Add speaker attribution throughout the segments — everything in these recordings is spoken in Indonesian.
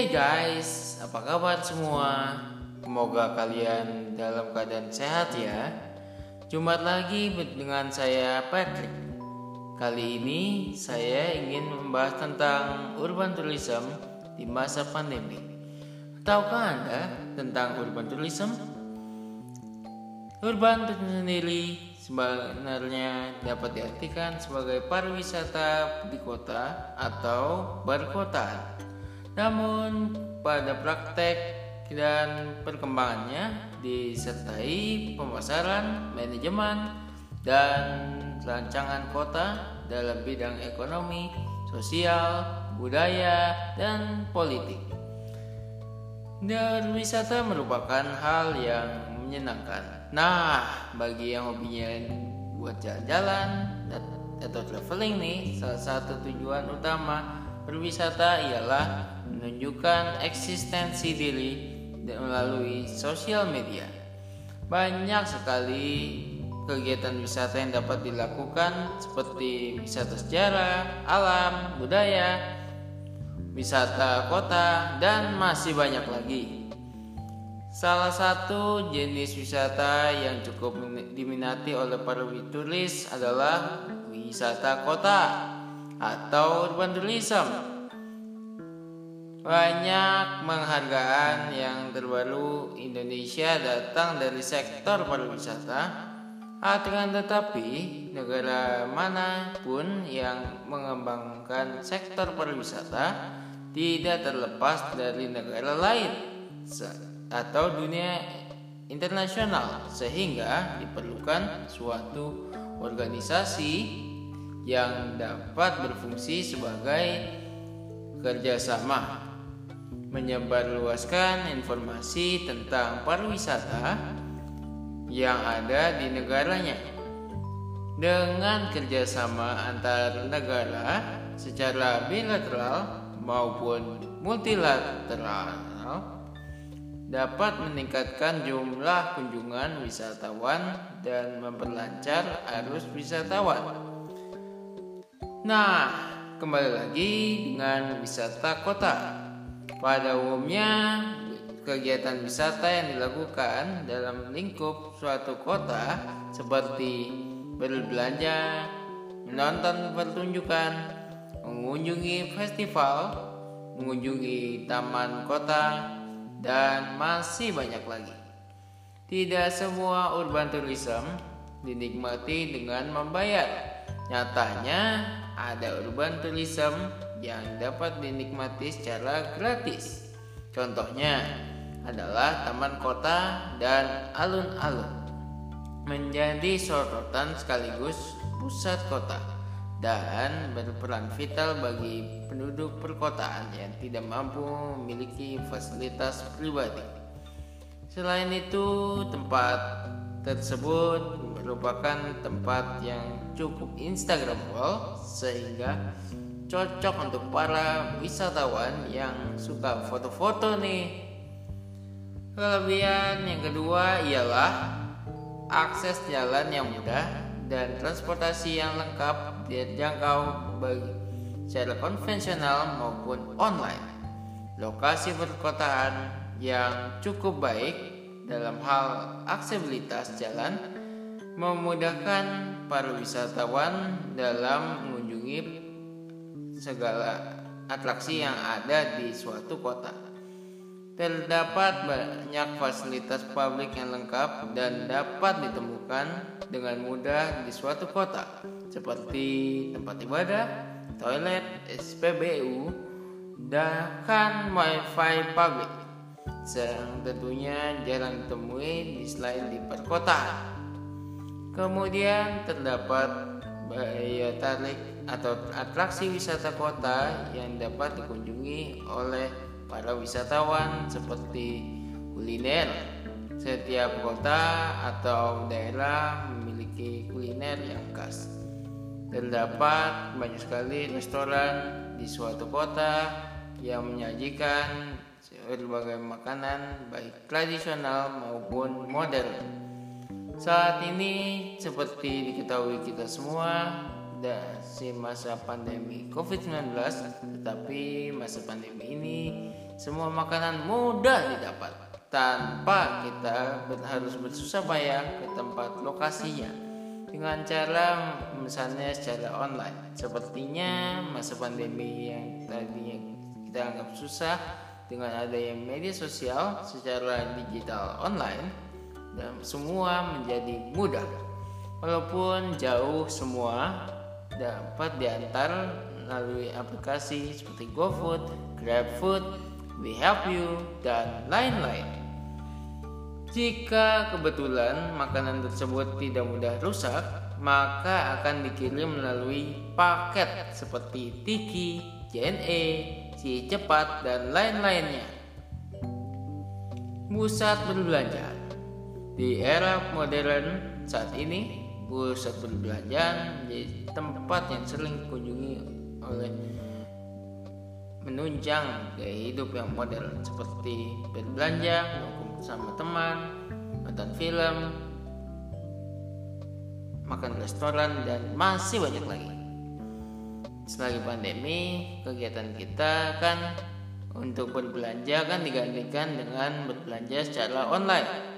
Speaker 1: Hey guys, apa kabar semua? Semoga kalian dalam keadaan sehat ya. Jumat lagi dengan saya Patrick. Kali ini saya ingin membahas tentang urban tourism di masa pandemi. Tahukah Anda tentang urban tourism? Urban sendiri sebenarnya dapat diartikan sebagai pariwisata di kota atau berkota. Namun pada praktek dan perkembangannya disertai pemasaran, manajemen, dan rancangan kota dalam bidang ekonomi, sosial, budaya, dan politik. Dan wisata merupakan hal yang menyenangkan. Nah, bagi yang hobinya buat jalan-jalan atau traveling nih, salah satu tujuan utama berwisata ialah menunjukkan eksistensi diri melalui sosial media. Banyak sekali kegiatan wisata yang dapat dilakukan seperti wisata sejarah, alam, budaya, wisata kota, dan masih banyak lagi. Salah satu jenis wisata yang cukup diminati oleh para turis adalah wisata kota atau urban tourism. Banyak penghargaan yang terbaru Indonesia datang dari sektor pariwisata. Akan tetapi negara mana pun yang mengembangkan sektor pariwisata tidak terlepas dari negara lain atau dunia internasional sehingga diperlukan suatu organisasi yang dapat berfungsi sebagai kerjasama menyebarluaskan informasi tentang pariwisata yang ada di negaranya dengan kerjasama antar negara secara bilateral maupun multilateral dapat meningkatkan jumlah kunjungan wisatawan dan memperlancar arus wisatawan. Nah, kembali lagi dengan wisata kota. Pada umumnya, kegiatan wisata yang dilakukan dalam lingkup suatu kota seperti berbelanja, menonton pertunjukan, mengunjungi festival, mengunjungi taman kota, dan masih banyak lagi. Tidak semua urban tourism dinikmati dengan membayar. Nyatanya, ada urban tourism yang dapat dinikmati secara gratis. Contohnya adalah taman kota dan alun-alun menjadi sorotan sekaligus pusat kota dan berperan vital bagi penduduk perkotaan yang tidak mampu memiliki fasilitas pribadi. Selain itu, tempat tersebut merupakan tempat yang cukup instagramable sehingga cocok untuk para wisatawan yang suka foto-foto nih. Kelebihan yang kedua ialah akses jalan yang mudah dan transportasi yang lengkap dijangkau bagi secara konvensional maupun online. Lokasi perkotaan yang cukup baik dalam hal aksesibilitas jalan memudahkan para wisatawan dalam mengunjungi segala atraksi yang ada di suatu kota. Terdapat banyak fasilitas publik yang lengkap dan dapat ditemukan dengan mudah di suatu kota, seperti tempat ibadah, toilet, SPBU, bahkan wifi publik. Yang tentunya jarang ditemui di selain di perkotaan. Kemudian terdapat daya tarik atau atraksi wisata kota yang dapat dikunjungi oleh para wisatawan seperti kuliner. Setiap kota atau daerah memiliki kuliner yang khas. Terdapat banyak sekali restoran di suatu kota yang menyajikan berbagai makanan baik tradisional maupun modern. Saat ini seperti diketahui kita semua si masa pandemi COVID-19 tetapi masa pandemi ini semua makanan mudah didapat. Tanpa kita harus bersusah payah ke tempat lokasinya dengan cara misalnya secara online. Sepertinya masa pandemi yang tadinya kita anggap susah dengan adanya media sosial secara digital online dan semua menjadi mudah walaupun jauh semua dapat diantar melalui aplikasi seperti GoFood, GrabFood, We Help You, dan lain-lain. Jika kebetulan makanan tersebut tidak mudah rusak, maka akan dikirim melalui paket seperti Tiki, JNE, Si Cepat, dan lain-lainnya. Pusat berbelanja di era modern saat ini, pusat berbelanja menjadi tempat yang sering dikunjungi oleh menunjang gaya hidup yang modern seperti berbelanja, bersama teman, nonton film, makan restoran dan masih banyak lagi. Selagi pandemi, kegiatan kita kan untuk berbelanja kan digantikan dengan berbelanja secara online.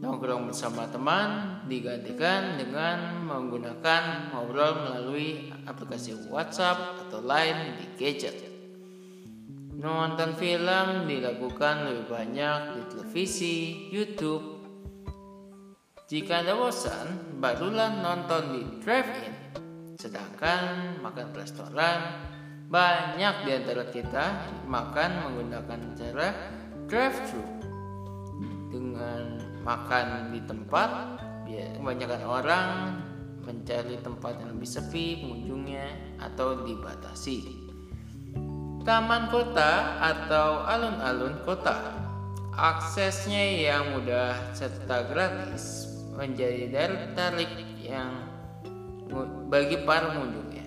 Speaker 1: Nongkrong bersama teman digantikan dengan menggunakan ngobrol melalui aplikasi WhatsApp atau lain di gadget. Nonton film dilakukan lebih banyak di televisi, YouTube. Jika Anda bosan, barulah nonton di drive-in. Sedangkan makan restoran, banyak di antara kita makan menggunakan cara drive-thru makan di tempat ya kebanyakan orang mencari tempat yang lebih sepi pengunjungnya atau dibatasi. Taman kota atau alun-alun kota. Aksesnya yang mudah serta gratis menjadi daya tarik yang bagi para pengunjungnya.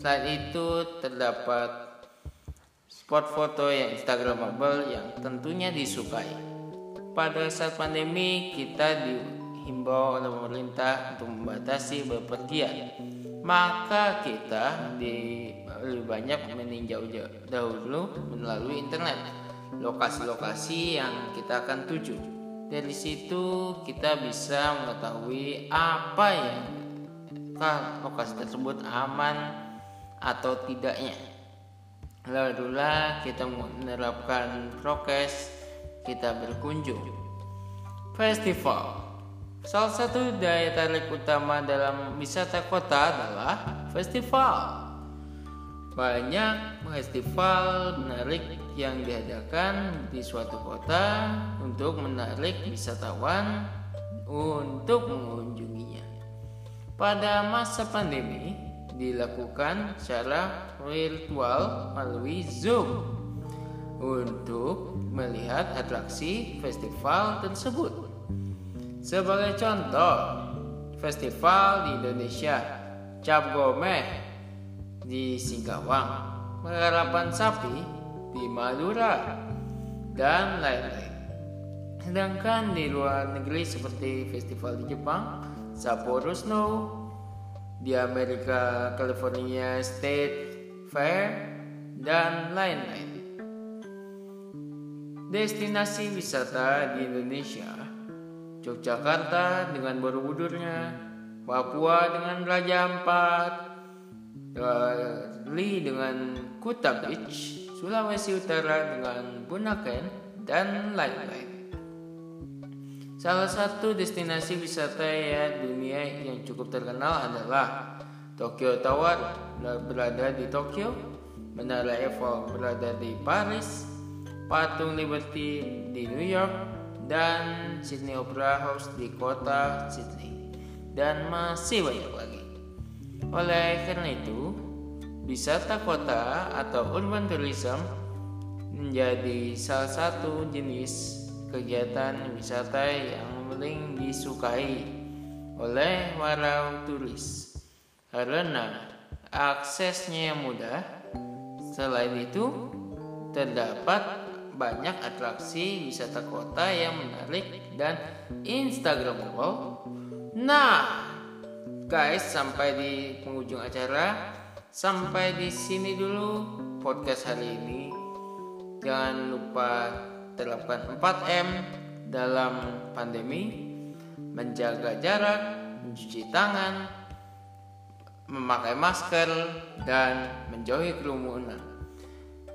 Speaker 1: Selain itu terdapat spot foto yang instagramable yang tentunya disukai pada saat pandemi kita dihimbau oleh pemerintah untuk membatasi bepergian. Maka kita di lebih banyak meninjau dahulu melalui internet lokasi-lokasi yang kita akan tuju. Dari situ kita bisa mengetahui apa yang lokasi tersebut aman atau tidaknya. Lalulah kita menerapkan prokes kita berkunjung. Festival Salah satu daya tarik utama dalam wisata kota adalah festival. Banyak festival menarik yang diadakan di suatu kota untuk menarik wisatawan untuk mengunjunginya. Pada masa pandemi dilakukan secara virtual melalui Zoom untuk melihat atraksi festival tersebut. Sebagai contoh, festival di Indonesia, Cap Gomeh di Singkawang, Penggarapan Sapi di Madura, dan lain-lain. Sedangkan di luar negeri seperti festival di Jepang, Sapporo Snow, di Amerika California State Fair, dan lain-lain. Destinasi wisata di Indonesia. Yogyakarta dengan Borobudurnya Papua dengan Raja Ampat Bali dengan Kuta Beach Sulawesi Utara dengan Bunaken dan lain-lain. Salah satu destinasi wisata ya dunia yang cukup terkenal adalah Tokyo Tower berada di Tokyo, Menara Eiffel berada di Paris, Patung Liberty di New York, dan Sydney Opera House di kota Sydney, dan masih banyak lagi. Oleh karena itu, wisata kota atau urban tourism menjadi salah satu jenis kegiatan wisata yang paling disukai oleh para turis karena aksesnya mudah. Selain itu, terdapat banyak atraksi wisata kota yang menarik dan instagramable. Nah, guys, sampai di penghujung acara. Sampai di sini dulu podcast hari ini. Jangan lupa terapkan 4M dalam pandemi, menjaga jarak, mencuci tangan, memakai masker, dan menjauhi kerumunan.